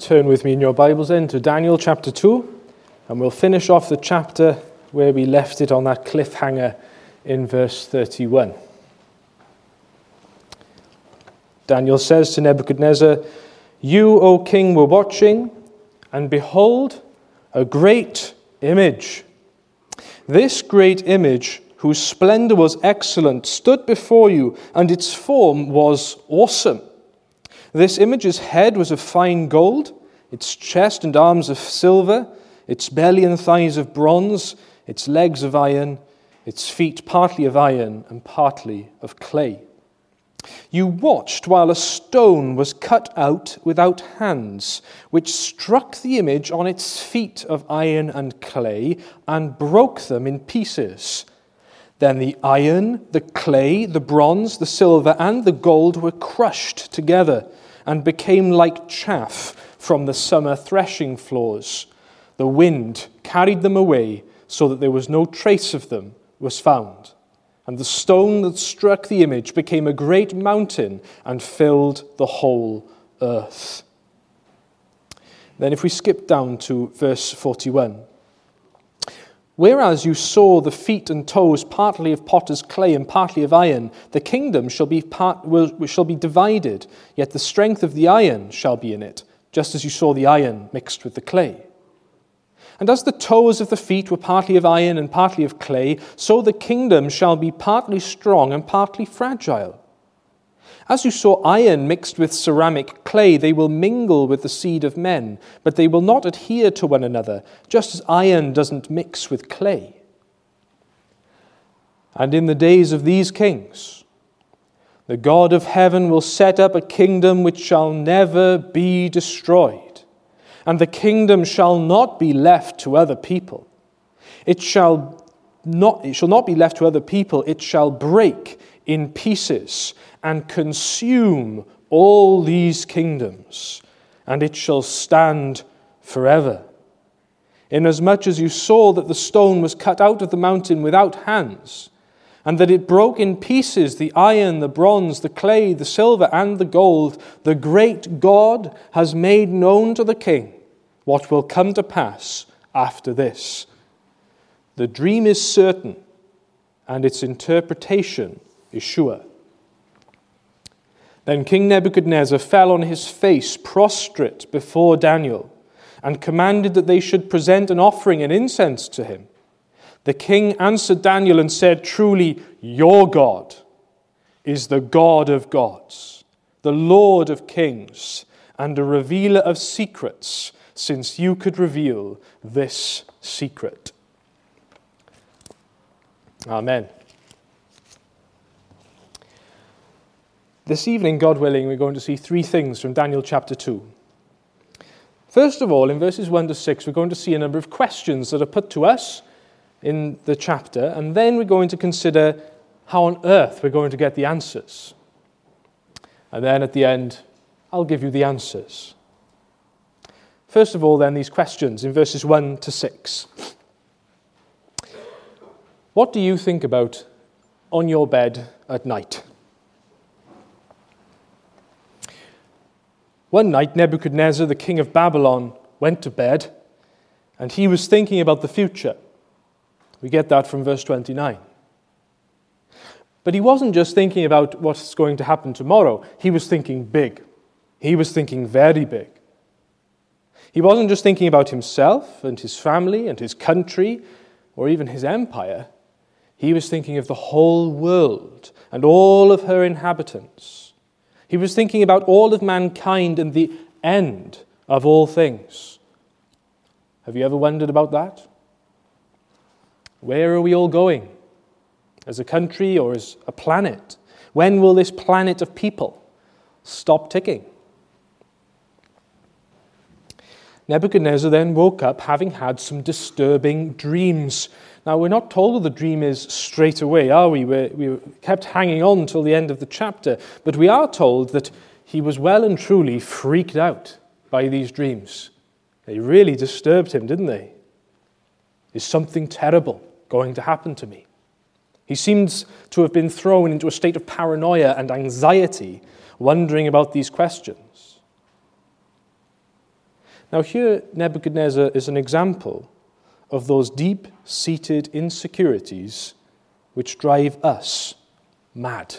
Turn with me in your Bibles then to Daniel chapter 2, and we'll finish off the chapter where we left it on that cliffhanger in verse 31. Daniel says to Nebuchadnezzar, You, O king, were watching, and behold, a great image. This great image, whose splendor was excellent, stood before you, and its form was awesome. This image's head was of fine gold, its chest and arms of silver, its belly and thighs of bronze, its legs of iron, its feet partly of iron and partly of clay. You watched while a stone was cut out without hands, which struck the image on its feet of iron and clay and broke them in pieces. Then the iron, the clay, the bronze, the silver, and the gold were crushed together and became like chaff from the summer threshing floors. The wind carried them away so that there was no trace of them was found. And the stone that struck the image became a great mountain and filled the whole earth. Then, if we skip down to verse 41. Whereas you saw the feet and toes partly of potter's clay and partly of iron, the kingdom shall be, part, will, shall be divided, yet the strength of the iron shall be in it, just as you saw the iron mixed with the clay. And as the toes of the feet were partly of iron and partly of clay, so the kingdom shall be partly strong and partly fragile. As you saw iron mixed with ceramic clay, they will mingle with the seed of men, but they will not adhere to one another, just as iron doesn't mix with clay. And in the days of these kings, the God of heaven will set up a kingdom which shall never be destroyed, and the kingdom shall not be left to other people. It shall not, it shall not be left to other people, it shall break in pieces and consume all these kingdoms, and it shall stand forever. Inasmuch as you saw that the stone was cut out of the mountain without hands, and that it broke in pieces the iron, the bronze, the clay, the silver, and the gold, the great God has made known to the king what will come to pass after this. The dream is certain, and its interpretation is sure. Then King Nebuchadnezzar fell on his face, prostrate before Daniel, and commanded that they should present an offering and incense to him. The king answered Daniel and said, Truly, your God is the God of gods, the Lord of kings, and a revealer of secrets, since you could reveal this secret. Amen. This evening, God willing, we're going to see three things from Daniel chapter 2. First of all, in verses 1 to 6, we're going to see a number of questions that are put to us in the chapter, and then we're going to consider how on earth we're going to get the answers. And then at the end, I'll give you the answers. First of all, then, these questions in verses 1 to 6. What do you think about on your bed at night? One night, Nebuchadnezzar, the king of Babylon, went to bed and he was thinking about the future. We get that from verse 29. But he wasn't just thinking about what's going to happen tomorrow, he was thinking big. He was thinking very big. He wasn't just thinking about himself and his family and his country or even his empire. He was thinking of the whole world and all of her inhabitants. He was thinking about all of mankind and the end of all things. Have you ever wondered about that? Where are we all going? As a country or as a planet? When will this planet of people stop ticking? Nebuchadnezzar then woke up having had some disturbing dreams. Now, we're not told what the dream is straight away, are we? We're, we kept hanging on till the end of the chapter, but we are told that he was well and truly freaked out by these dreams. They really disturbed him, didn't they? Is something terrible going to happen to me? He seems to have been thrown into a state of paranoia and anxiety, wondering about these questions. Now, here, Nebuchadnezzar is an example of those deep seated insecurities which drive us mad.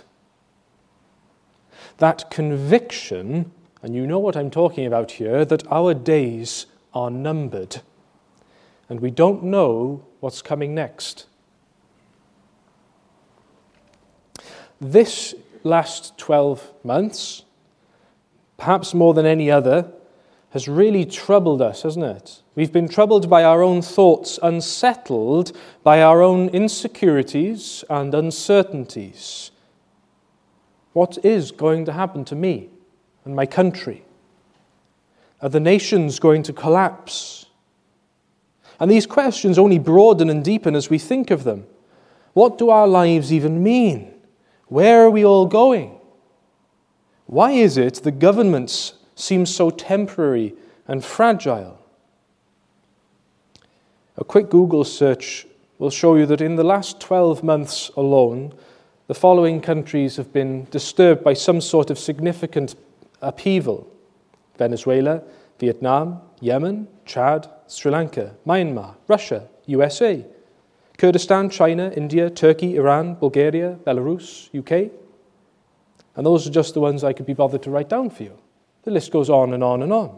That conviction, and you know what I'm talking about here, that our days are numbered and we don't know what's coming next. This last 12 months, perhaps more than any other, has really troubled us, hasn't it? We've been troubled by our own thoughts, unsettled by our own insecurities and uncertainties. What is going to happen to me and my country? Are the nations going to collapse? And these questions only broaden and deepen as we think of them. What do our lives even mean? Where are we all going? Why is it the governments seem so temporary and fragile? A quick Google search will show you that in the last 12 months alone, the following countries have been disturbed by some sort of significant upheaval Venezuela, Vietnam, Yemen, Chad, Sri Lanka, Myanmar, Russia, USA, Kurdistan, China, India, Turkey, Iran, Bulgaria, Belarus, UK. And those are just the ones I could be bothered to write down for you. The list goes on and on and on.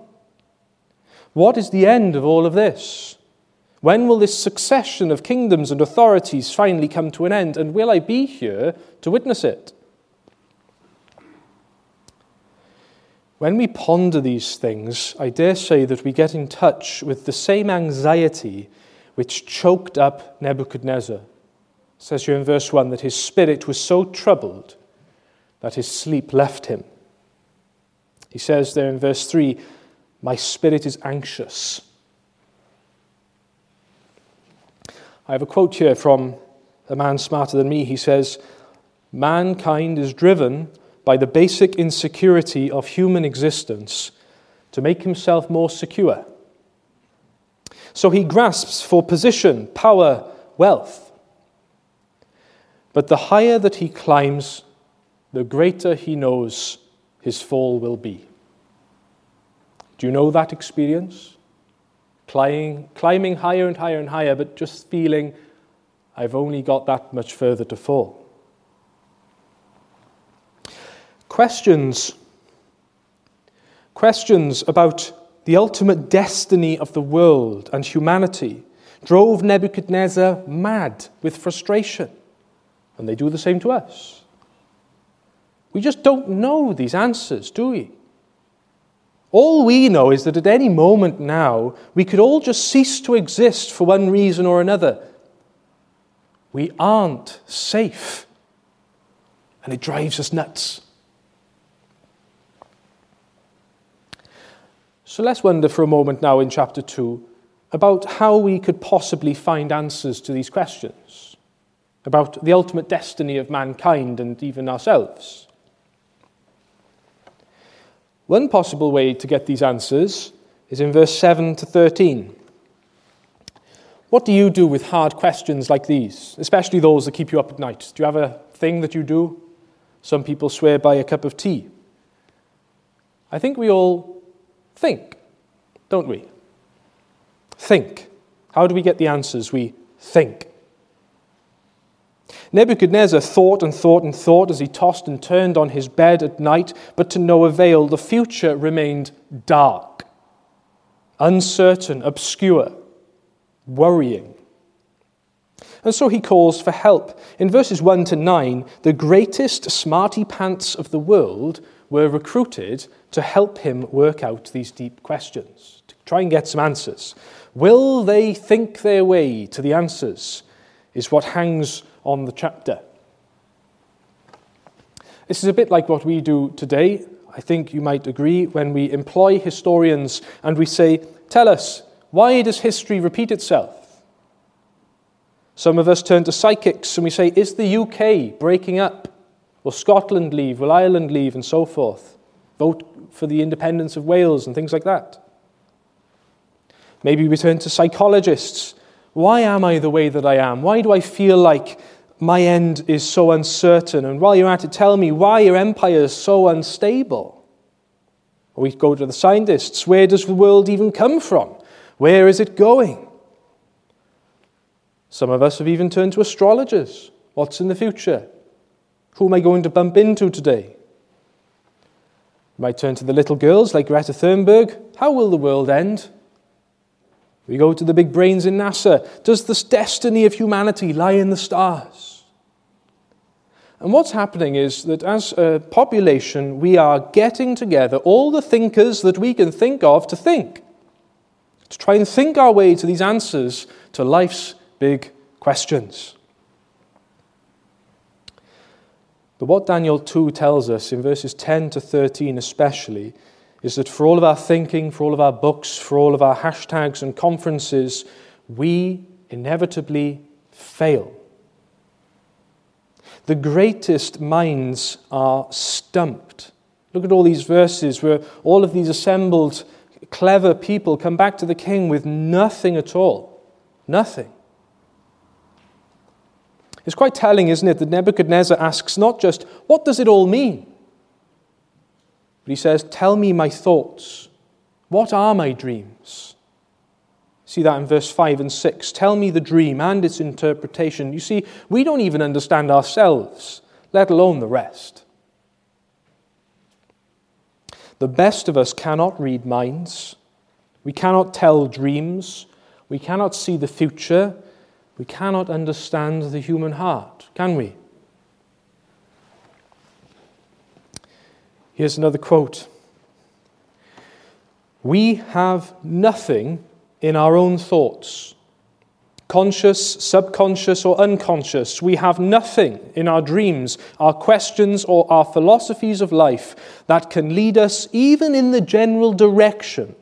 What is the end of all of this? When will this succession of kingdoms and authorities finally come to an end? And will I be here to witness it? When we ponder these things, I dare say that we get in touch with the same anxiety which choked up Nebuchadnezzar. It says here in verse 1 that his spirit was so troubled that his sleep left him. He says there in verse 3, My spirit is anxious. I have a quote here from a man smarter than me. He says, Mankind is driven by the basic insecurity of human existence to make himself more secure. So he grasps for position, power, wealth. But the higher that he climbs, the greater he knows his fall will be. Do you know that experience? Climbing, climbing higher and higher and higher, but just feeling I've only got that much further to fall. Questions. Questions about the ultimate destiny of the world and humanity drove Nebuchadnezzar mad with frustration. And they do the same to us. We just don't know these answers, do we? All we know is that at any moment now, we could all just cease to exist for one reason or another. We aren't safe. And it drives us nuts. So let's wonder for a moment now in chapter 2 about how we could possibly find answers to these questions, about the ultimate destiny of mankind and even ourselves. One possible way to get these answers is in verse 7 to 13. What do you do with hard questions like these, especially those that keep you up at night? Do you have a thing that you do? Some people swear by a cup of tea. I think we all think, don't we? Think. How do we get the answers? We think. Nebuchadnezzar thought and thought and thought as he tossed and turned on his bed at night, but to no avail. The future remained dark, uncertain, obscure, worrying. And so he calls for help. In verses 1 to 9, the greatest smarty pants of the world were recruited to help him work out these deep questions, to try and get some answers. Will they think their way to the answers? Is what hangs on the chapter. This is a bit like what we do today. I think you might agree when we employ historians and we say, Tell us, why does history repeat itself? Some of us turn to psychics and we say, Is the UK breaking up? Will Scotland leave? Will Ireland leave? And so forth. Vote for the independence of Wales and things like that. Maybe we turn to psychologists. Why am I the way that I am? Why do I feel like my end is so uncertain? And while you're at it, tell me why your empire is so unstable. We go to the scientists. Where does the world even come from? Where is it going? Some of us have even turned to astrologers. What's in the future? Who am I going to bump into today? You might turn to the little girls like Greta Thunberg. How will the world end? We go to the big brains in NASA. Does this destiny of humanity lie in the stars? And what's happening is that as a population, we are getting together all the thinkers that we can think of to think, to try and think our way to these answers to life's big questions. But what Daniel 2 tells us in verses 10 to 13 especially is that for all of our thinking, for all of our books, for all of our hashtags and conferences, we inevitably fail. The greatest minds are stumped. Look at all these verses where all of these assembled clever people come back to the king with nothing at all. Nothing. It's quite telling, isn't it, that Nebuchadnezzar asks not just, What does it all mean? But he says, Tell me my thoughts. What are my dreams? See that in verse 5 and 6. Tell me the dream and its interpretation. You see, we don't even understand ourselves, let alone the rest. The best of us cannot read minds. We cannot tell dreams. We cannot see the future. We cannot understand the human heart, can we? Here's another quote We have nothing in our own thoughts, conscious, subconscious, or unconscious. We have nothing in our dreams, our questions, or our philosophies of life that can lead us even in the general direction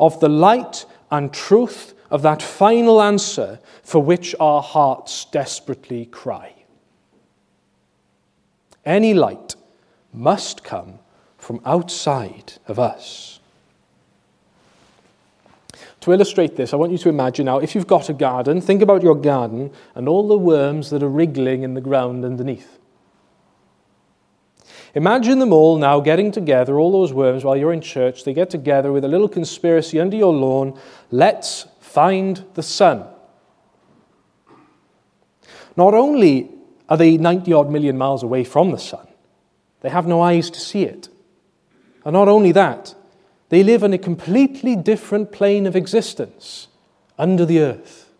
of the light and truth of that final answer for which our hearts desperately cry. Any light must come from outside of us. To illustrate this, I want you to imagine now if you've got a garden, think about your garden and all the worms that are wriggling in the ground underneath. Imagine them all now getting together, all those worms, while you're in church. They get together with a little conspiracy under your lawn. Let's find the sun. Not only are they 90 odd million miles away from the sun, they have no eyes to see it. And not only that, they live on a completely different plane of existence under the earth.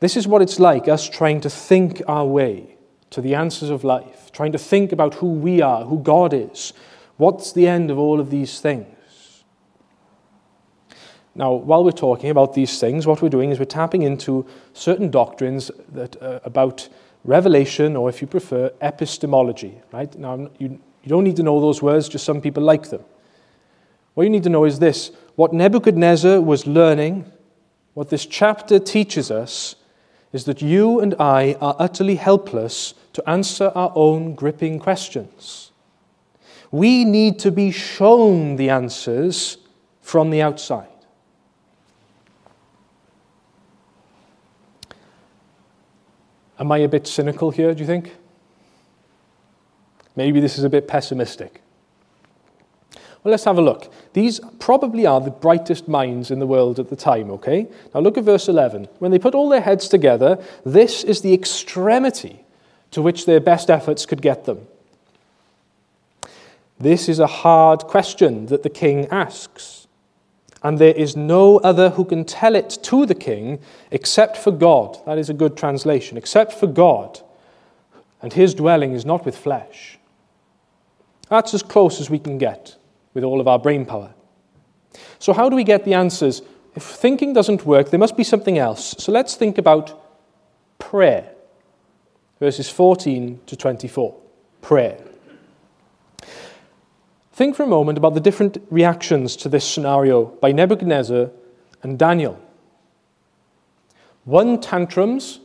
This is what it's like us trying to think our way to the answers of life, trying to think about who we are, who God is. What's the end of all of these things? Now, while we're talking about these things, what we're doing is we're tapping into certain doctrines that, uh, about revelation, or if you prefer, epistemology. Right? Now, you, you don't need to know those words, just some people like them. What you need to know is this what Nebuchadnezzar was learning, what this chapter teaches us, is that you and I are utterly helpless to answer our own gripping questions. We need to be shown the answers from the outside. Am I a bit cynical here, do you think? Maybe this is a bit pessimistic. Well, let's have a look. These probably are the brightest minds in the world at the time, okay? Now look at verse 11. When they put all their heads together, this is the extremity to which their best efforts could get them. This is a hard question that the king asks and there is no other who can tell it to the king except for God. That is a good translation. Except for God. And his dwelling is not with flesh. That's as close as we can get with all of our brain power. So, how do we get the answers? If thinking doesn't work, there must be something else. So, let's think about prayer. Verses 14 to 24. Prayer. Think for a moment about the different reactions to this scenario by Nebuchadnezzar and Daniel. One tantrums,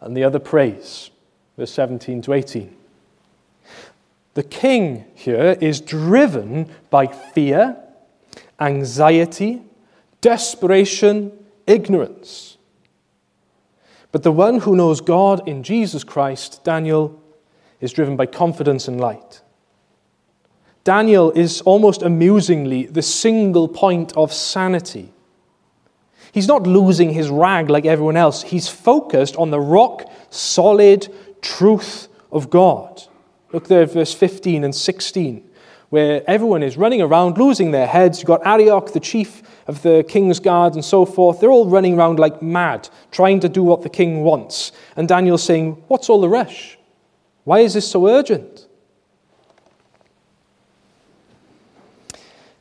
and the other prays. Verse 17 to 18. The king here is driven by fear, anxiety, desperation, ignorance. But the one who knows God in Jesus Christ, Daniel, is driven by confidence and light. Daniel is almost amusingly the single point of sanity. He's not losing his rag like everyone else. He's focused on the rock solid truth of God. Look there at verse 15 and 16, where everyone is running around losing their heads. You've got Arioch, the chief of the king's guard, and so forth. They're all running around like mad, trying to do what the king wants. And Daniel's saying, What's all the rush? Why is this so urgent?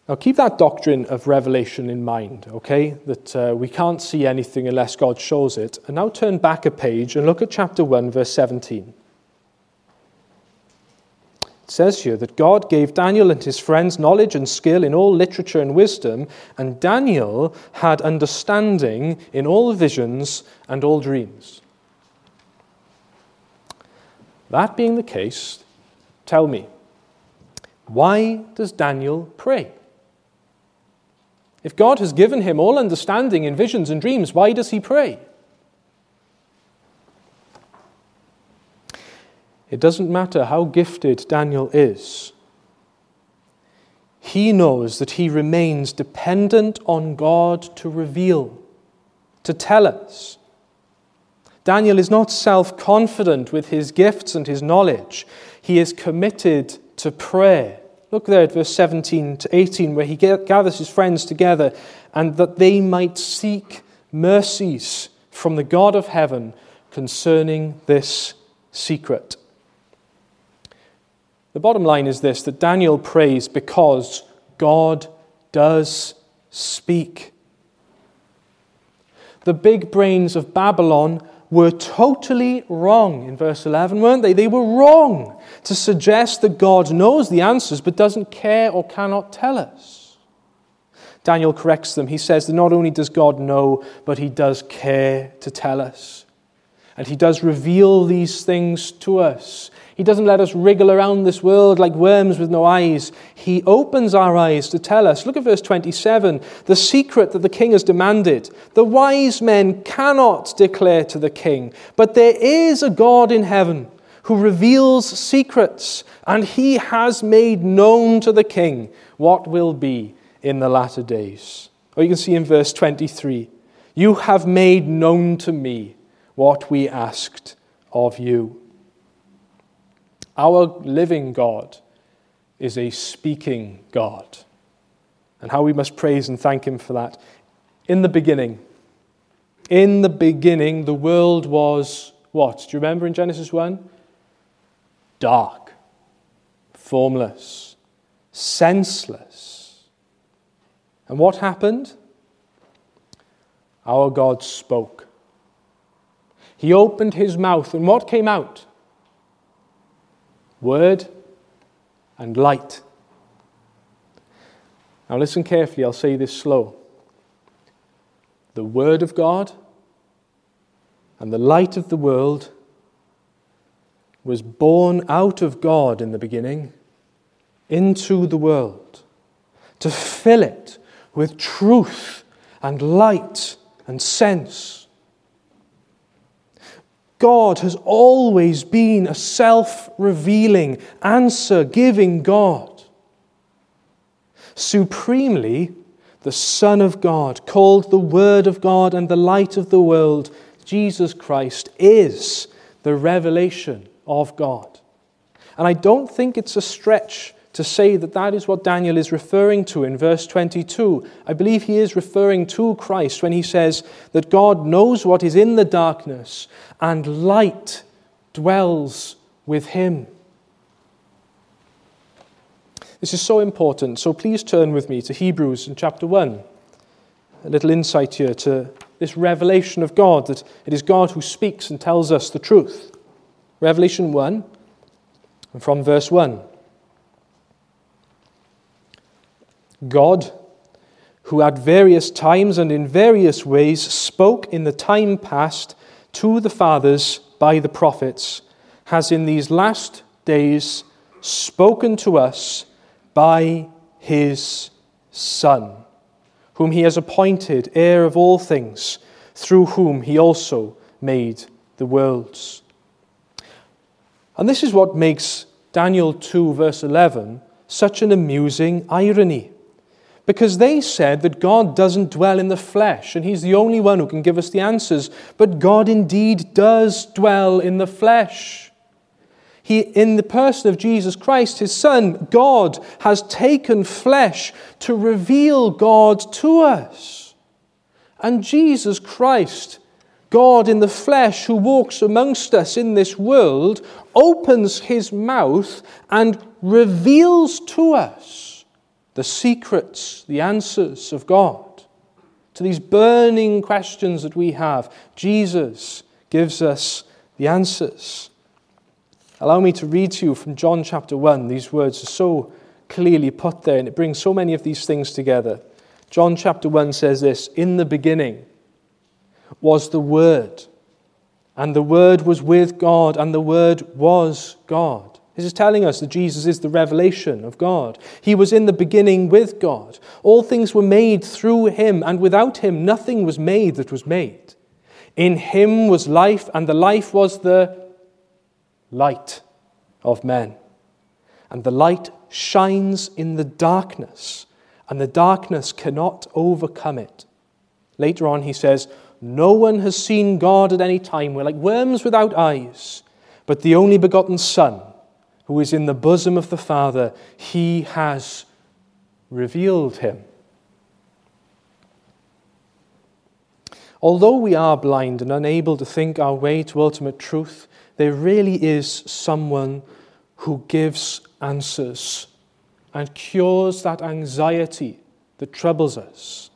Now, keep that doctrine of revelation in mind, okay? That uh, we can't see anything unless God shows it. And now turn back a page and look at chapter 1, verse 17. It says here that God gave Daniel and his friends knowledge and skill in all literature and wisdom, and Daniel had understanding in all visions and all dreams. That being the case, tell me, why does Daniel pray? If God has given him all understanding in visions and dreams, why does he pray? It doesn't matter how gifted Daniel is. He knows that he remains dependent on God to reveal, to tell us. Daniel is not self confident with his gifts and his knowledge. He is committed to prayer. Look there at verse 17 to 18, where he gathers his friends together and that they might seek mercies from the God of heaven concerning this secret. The bottom line is this that Daniel prays because God does speak. The big brains of Babylon were totally wrong in verse 11, weren't they? They were wrong to suggest that God knows the answers but doesn't care or cannot tell us. Daniel corrects them. He says that not only does God know, but he does care to tell us. And he does reveal these things to us. He doesn't let us wriggle around this world like worms with no eyes. He opens our eyes to tell us. Look at verse 27 the secret that the king has demanded. The wise men cannot declare to the king, but there is a God in heaven who reveals secrets, and he has made known to the king what will be in the latter days. Or you can see in verse 23 You have made known to me what we asked of you. Our living God is a speaking God. And how we must praise and thank Him for that. In the beginning, in the beginning, the world was what? Do you remember in Genesis 1? Dark, formless, senseless. And what happened? Our God spoke. He opened his mouth, and what came out? Word and light. Now, listen carefully, I'll say this slow. The Word of God and the light of the world was born out of God in the beginning into the world to fill it with truth and light and sense. God has always been a self revealing, answer giving God. Supremely, the Son of God, called the Word of God and the light of the world, Jesus Christ, is the revelation of God. And I don't think it's a stretch to say that that is what Daniel is referring to in verse 22. I believe he is referring to Christ when he says that God knows what is in the darkness and light dwells with him. This is so important, so please turn with me to Hebrews in chapter 1. A little insight here to this revelation of God, that it is God who speaks and tells us the truth. Revelation 1, and from verse 1. God, who at various times and in various ways spoke in the time past to the fathers by the prophets, has in these last days spoken to us by his Son, whom he has appointed heir of all things, through whom he also made the worlds. And this is what makes Daniel 2, verse 11, such an amusing irony. Because they said that God doesn't dwell in the flesh, and He's the only one who can give us the answers. But God indeed does dwell in the flesh. He, in the person of Jesus Christ, His Son, God, has taken flesh to reveal God to us. And Jesus Christ, God in the flesh, who walks amongst us in this world, opens His mouth and reveals to us the secrets, the answers of God to these burning questions that we have. Jesus gives us the answers. Allow me to read to you from John chapter 1. These words are so clearly put there, and it brings so many of these things together. John chapter 1 says this In the beginning was the Word, and the Word was with God, and the Word was God. This is telling us that Jesus is the revelation of God. He was in the beginning with God. All things were made through him, and without him nothing was made that was made. In him was life, and the life was the light of men. And the light shines in the darkness, and the darkness cannot overcome it. Later on, he says, No one has seen God at any time. We're like worms without eyes, but the only begotten Son who is in the bosom of the Father, he has revealed him. Although we are blind and unable to think our way to ultimate truth, there really is someone who gives answers and cures that anxiety that troubles us.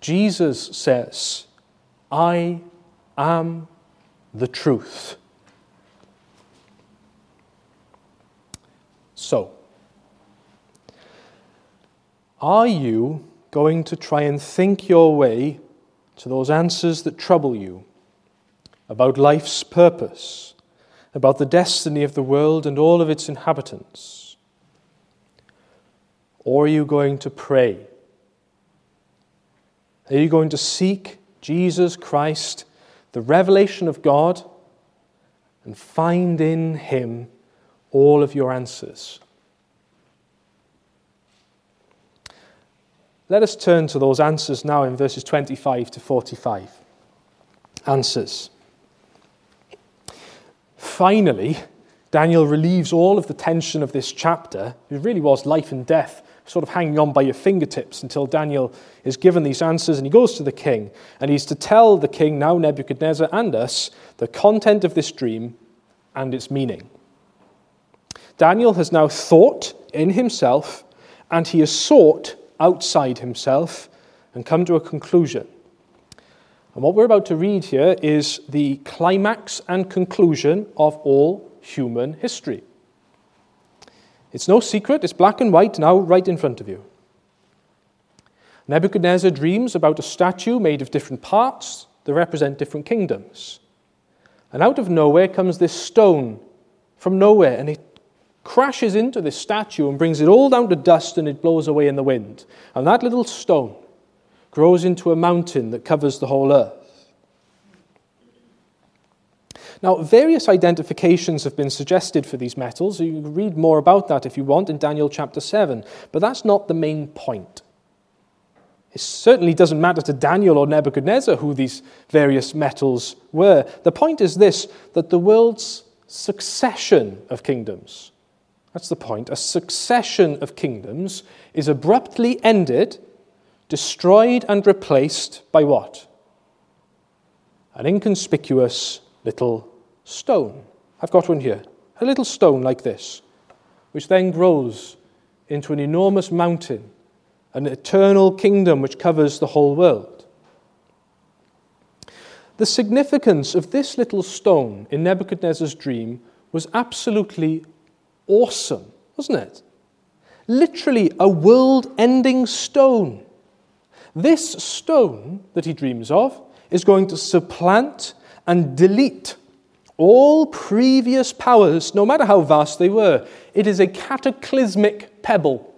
Jesus says, I am the truth. So, are you going to try and think your way to those answers that trouble you about life's purpose, about the destiny of the world and all of its inhabitants? Or are you going to pray? Are you going to seek Jesus Christ, the revelation of God, and find in Him all of your answers. Let us turn to those answers now in verses 25 to 45. Answers. Finally, Daniel relieves all of the tension of this chapter. It really was life and death, sort of hanging on by your fingertips until Daniel is given these answers and he goes to the king. And he's to tell the king, now Nebuchadnezzar and us, the content of this dream and its meaning. Daniel has now thought in himself and he has sought outside himself and come to a conclusion. And what we're about to read here is the climax and conclusion of all human history. It's no secret, it's black and white now, right in front of you. Nebuchadnezzar dreams about a statue made of different parts that represent different kingdoms. And out of nowhere comes this stone from nowhere, and it crashes into this statue and brings it all down to dust and it blows away in the wind. And that little stone grows into a mountain that covers the whole earth. Now, various identifications have been suggested for these metals. You can read more about that if you want in Daniel chapter 7, but that's not the main point. It certainly doesn't matter to Daniel or Nebuchadnezzar who these various metals were. The point is this that the world's succession of kingdoms that's the point. A succession of kingdoms is abruptly ended, destroyed, and replaced by what? An inconspicuous little stone. I've got one here. A little stone like this, which then grows into an enormous mountain, an eternal kingdom which covers the whole world. The significance of this little stone in Nebuchadnezzar's dream was absolutely awesome, wasn't it? Literally a world ending stone. This stone that he dreams of is going to supplant and delete all previous powers, no matter how vast they were. It is a cataclysmic pebble.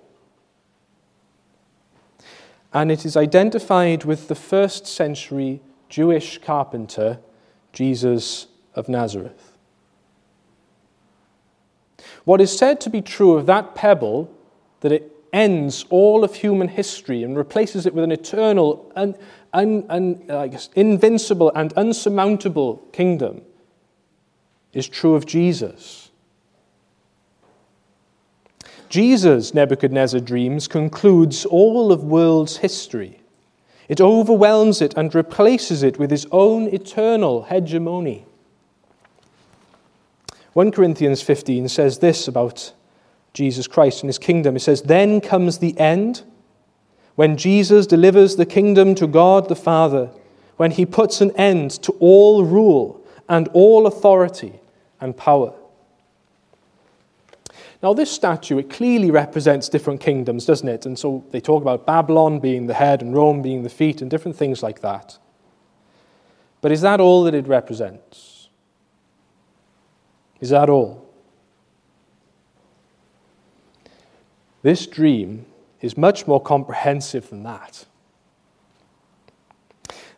And it is identified with the first century Jewish carpenter, Jesus of Nazareth. What is said to be true of that pebble that it ends all of human history and replaces it with an eternal, un, un, un, uh, guess, invincible, and unsurmountable kingdom is true of Jesus. Jesus, Nebuchadnezzar dreams, concludes all of world's history. It overwhelms it and replaces it with his own eternal hegemony. 1 Corinthians 15 says this about Jesus Christ and his kingdom. It says, Then comes the end, when Jesus delivers the kingdom to God the Father, when he puts an end to all rule and all authority and power. Now, this statue, it clearly represents different kingdoms, doesn't it? And so they talk about Babylon being the head and Rome being the feet and different things like that. But is that all that it represents? Is that all? This dream is much more comprehensive than that.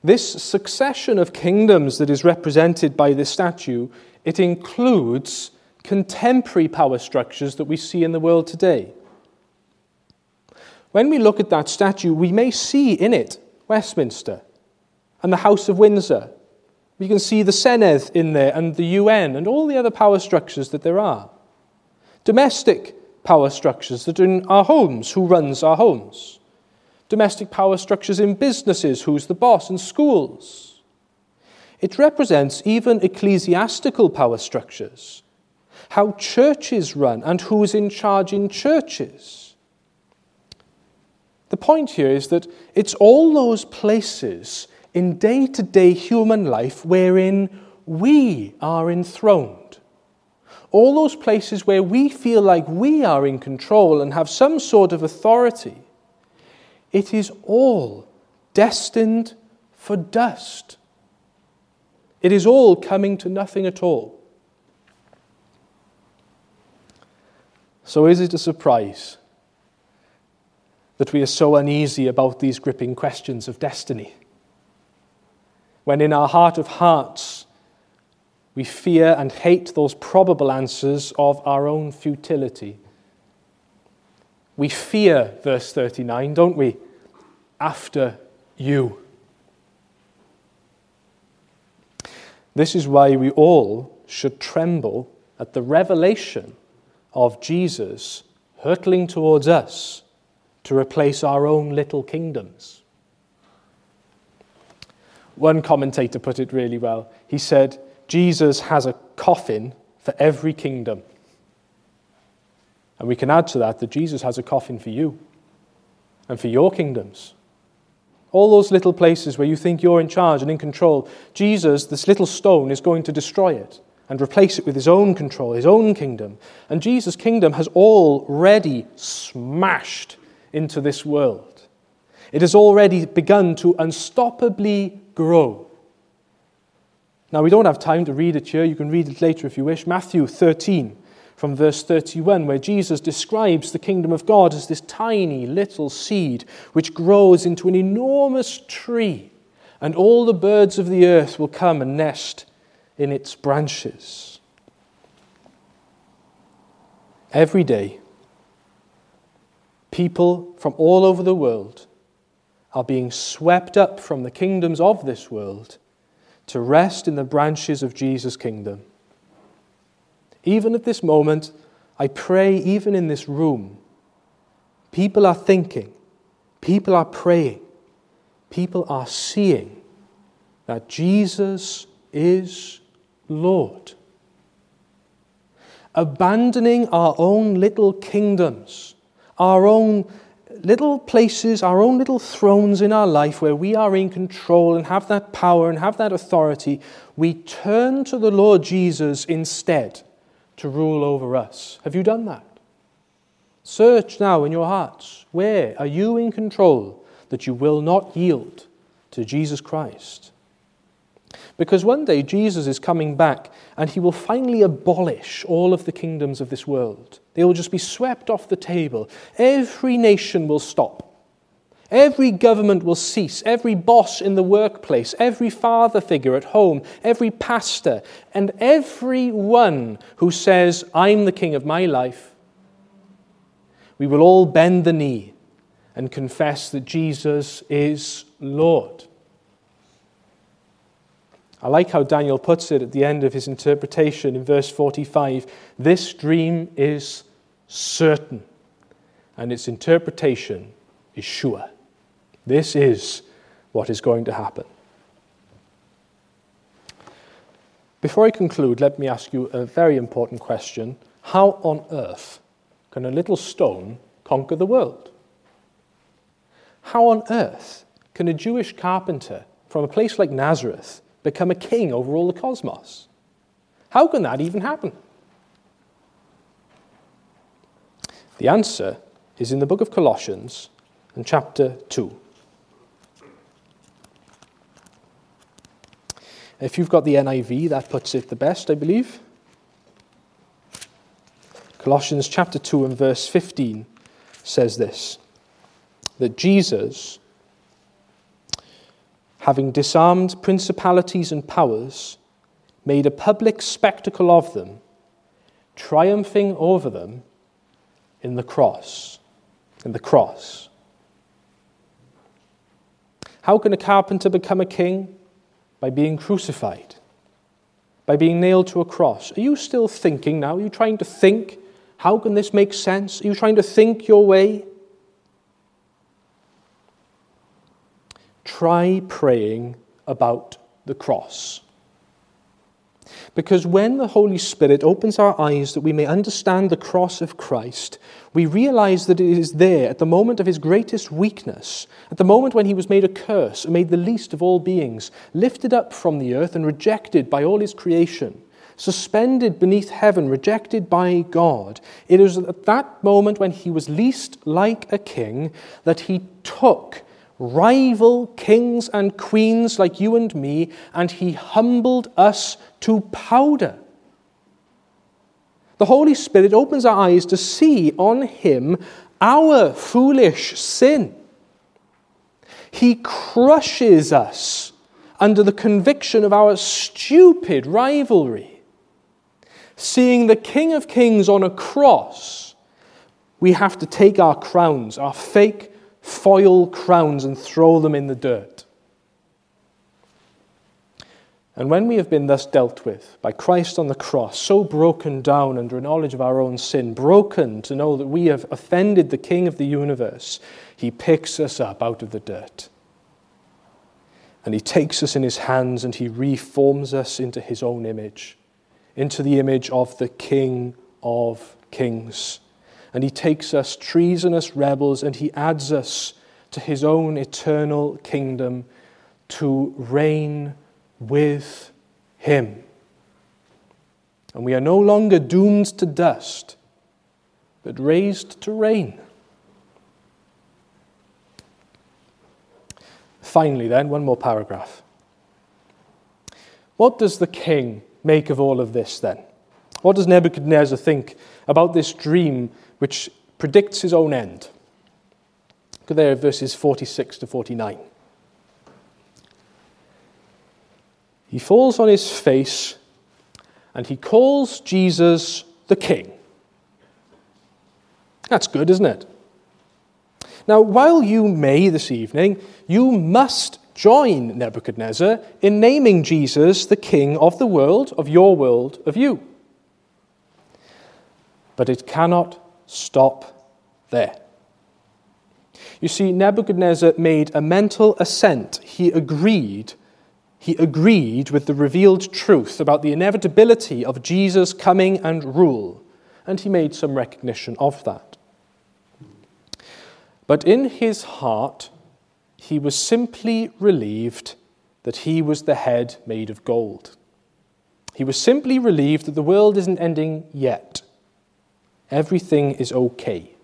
This succession of kingdoms that is represented by this statue, it includes contemporary power structures that we see in the world today. When we look at that statue, we may see in it Westminster and the House of Windsor. We can see the Senedd in there and the UN and all the other power structures that there are. Domestic power structures that are in our homes, who runs our homes. Domestic power structures in businesses, who's the boss, in schools. It represents even ecclesiastical power structures, how churches run and who's in charge in churches. The point here is that it's all those places in day to day human life wherein we are enthroned all those places where we feel like we are in control and have some sort of authority, it is all destined for dust. It is all coming to nothing at all. So, is it a surprise that we are so uneasy about these gripping questions of destiny? When in our heart of hearts, we fear and hate those probable answers of our own futility. We fear, verse 39, don't we? After you. This is why we all should tremble at the revelation of Jesus hurtling towards us to replace our own little kingdoms. One commentator put it really well. He said, Jesus has a coffin for every kingdom. And we can add to that that Jesus has a coffin for you and for your kingdoms. All those little places where you think you're in charge and in control, Jesus, this little stone, is going to destroy it and replace it with his own control, his own kingdom. And Jesus' kingdom has already smashed into this world. It has already begun to unstoppably grow. Now, we don't have time to read it here. You can read it later if you wish. Matthew 13, from verse 31, where Jesus describes the kingdom of God as this tiny little seed which grows into an enormous tree, and all the birds of the earth will come and nest in its branches. Every day, people from all over the world are being swept up from the kingdoms of this world to rest in the branches of Jesus' kingdom. Even at this moment, I pray, even in this room, people are thinking, people are praying, people are seeing that Jesus is Lord. Abandoning our own little kingdoms, our own little places, our own little thrones in our life where we are in control and have that power and have that authority, we turn to the Lord Jesus instead to rule over us. Have you done that? Search now in your hearts. Where are you in control that you will not yield to Jesus Christ? Because one day Jesus is coming back and he will finally abolish all of the kingdoms of this world. They will just be swept off the table. Every nation will stop. Every government will cease. Every boss in the workplace, every father figure at home, every pastor, and every one who says, I'm the king of my life. we will all bend the knee and confess that Jesus is Lord. I like how Daniel puts it at the end of his interpretation in verse 45 this dream is certain, and its interpretation is sure. This is what is going to happen. Before I conclude, let me ask you a very important question. How on earth can a little stone conquer the world? How on earth can a Jewish carpenter from a place like Nazareth become a king over all the cosmos? How can that even happen? The answer is in the book of Colossians and chapter 2. If you've got the NIV, that puts it the best, I believe. Colossians chapter 2 and verse 15 says this that Jesus, having disarmed principalities and powers, made a public spectacle of them, triumphing over them in the cross. In the cross. How can a carpenter become a king? By being crucified, by being nailed to a cross. Are you still thinking now? Are you trying to think? How can this make sense? Are you trying to think your way? Try praying about the cross. Because when the Holy Spirit opens our eyes that we may understand the cross of Christ, we realize that it is there at the moment of his greatest weakness, at the moment when he was made a curse and made the least of all beings, lifted up from the earth and rejected by all his creation, suspended beneath heaven, rejected by God. It is at that moment when he was least like a king that he took rival kings and queens like you and me, and he humbled us to powder. The Holy Spirit opens our eyes to see on him our foolish sin. He crushes us under the conviction of our stupid rivalry. Seeing the King of Kings on a cross, we have to take our crowns, our fake foil crowns and throw them in the dirt. And when we have been thus dealt with by Christ on the cross, so broken down under a knowledge of our own sin, broken to know that we have offended the King of the universe, he picks us up out of the dirt. And he takes us in his hands and he reforms us into his own image, into the image of the King of kings and he takes us, treasonous rebels, and he adds us to his own eternal kingdom to reign with him. And we are no longer doomed to dust, but raised to reign. Finally, then, one more paragraph. What does the king make of all of this, then? What does Nebuchadnezzar think about this dream which predicts his own end. Look there, verses 46 to 49. He falls on his face and he calls Jesus the King. That's good, isn't it? Now, while you may this evening, you must join Nebuchadnezzar in naming Jesus the King of the world, of your world, of you. But it cannot stop there. You see, Nebuchadnezzar made a mental assent. He agreed. He agreed with the revealed truth about the inevitability of Jesus' coming and rule, and he made some recognition of that. But in his heart, he was simply relieved that he was the head made of gold. He was simply relieved that the world isn't ending yet Everything is okay.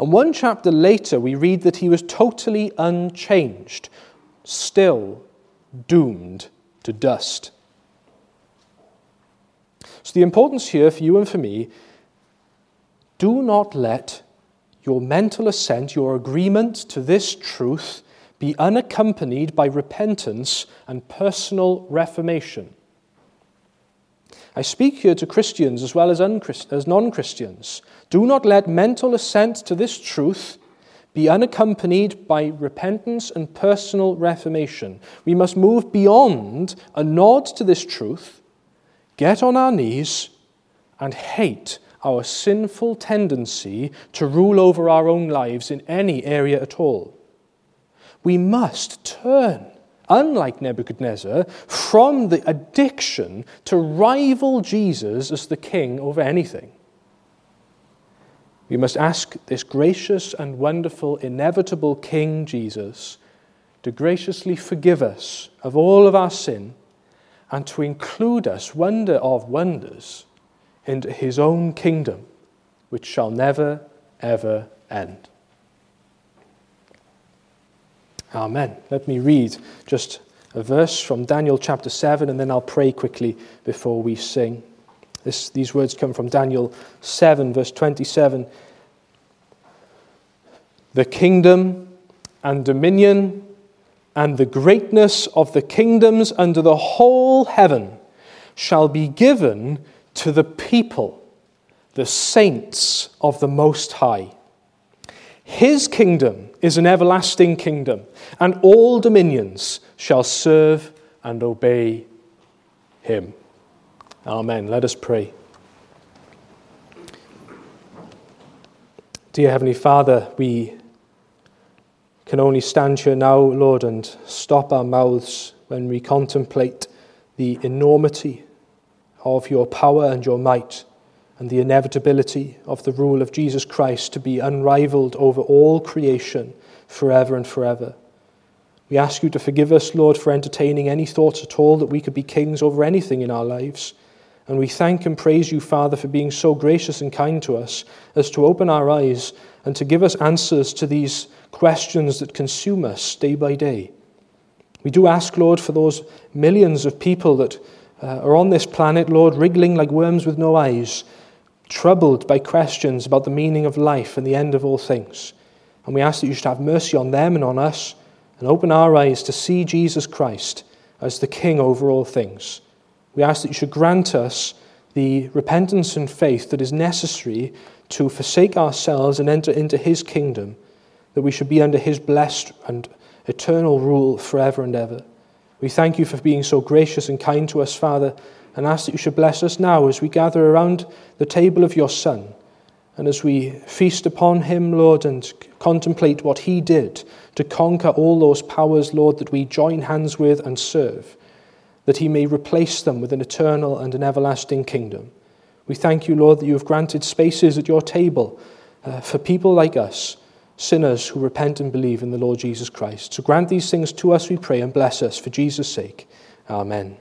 And one chapter later, we read that he was totally unchanged, still doomed to dust. So, the importance here for you and for me do not let your mental assent, your agreement to this truth, be unaccompanied by repentance and personal reformation. I speak here to Christians as well as, non Christians. Do not let mental assent to this truth be unaccompanied by repentance and personal reformation. We must move beyond a nod to this truth, get on our knees, and hate our sinful tendency to rule over our own lives in any area at all. We must turn, unlike Nebuchadnezzar, from the addiction to rival Jesus as the king over anything. We must ask this gracious and wonderful, inevitable King Jesus to graciously forgive us of all of our sin and to include us, wonder of wonders, into his own kingdom, which shall never, ever end. Amen. Let me read just a verse from Daniel chapter 7, and then I'll pray quickly before we sing. This, these words come from Daniel 7, verse 27. The kingdom and dominion and the greatness of the kingdoms under the whole heaven shall be given to the people, the saints of the Most High. His kingdom is an everlasting kingdom, and all dominions shall serve and obey him. Amen. Let us pray. Dear Heavenly Father, we can only stand here now, Lord, and stop our mouths when we contemplate the enormity of your power and your might and the inevitability of the rule of Jesus Christ to be unrivaled over all creation forever and forever. We ask you to forgive us, Lord, for entertaining any thoughts at all that we could be kings over anything in our lives. And we thank and praise you, Father, for being so gracious and kind to us as to open our eyes and to give us answers to these questions that consume us day by day. We do ask, Lord, for those millions of people that uh, are on this planet, Lord, wriggling like worms with no eyes, troubled by questions about the meaning of life and the end of all things. And we ask that you should have mercy on them and on us and open our eyes to see Jesus Christ as the King over all things. We ask that you should grant us the repentance and faith that is necessary to forsake ourselves and enter into his kingdom, that we should be under his blessed and eternal rule forever and ever. We thank you for being so gracious and kind to us, Father, and ask that you should bless us now as we gather around the table of your Son and as we feast upon him, Lord, and contemplate what he did to conquer all those powers, Lord, that we join hands with and serve, that he may replace them with an eternal and an everlasting kingdom. We thank you, Lord, that you have granted spaces at your table uh, for people like us, sinners who repent and believe in the Lord Jesus Christ. So grant these things to us, we pray, and bless us for Jesus' sake. Amen.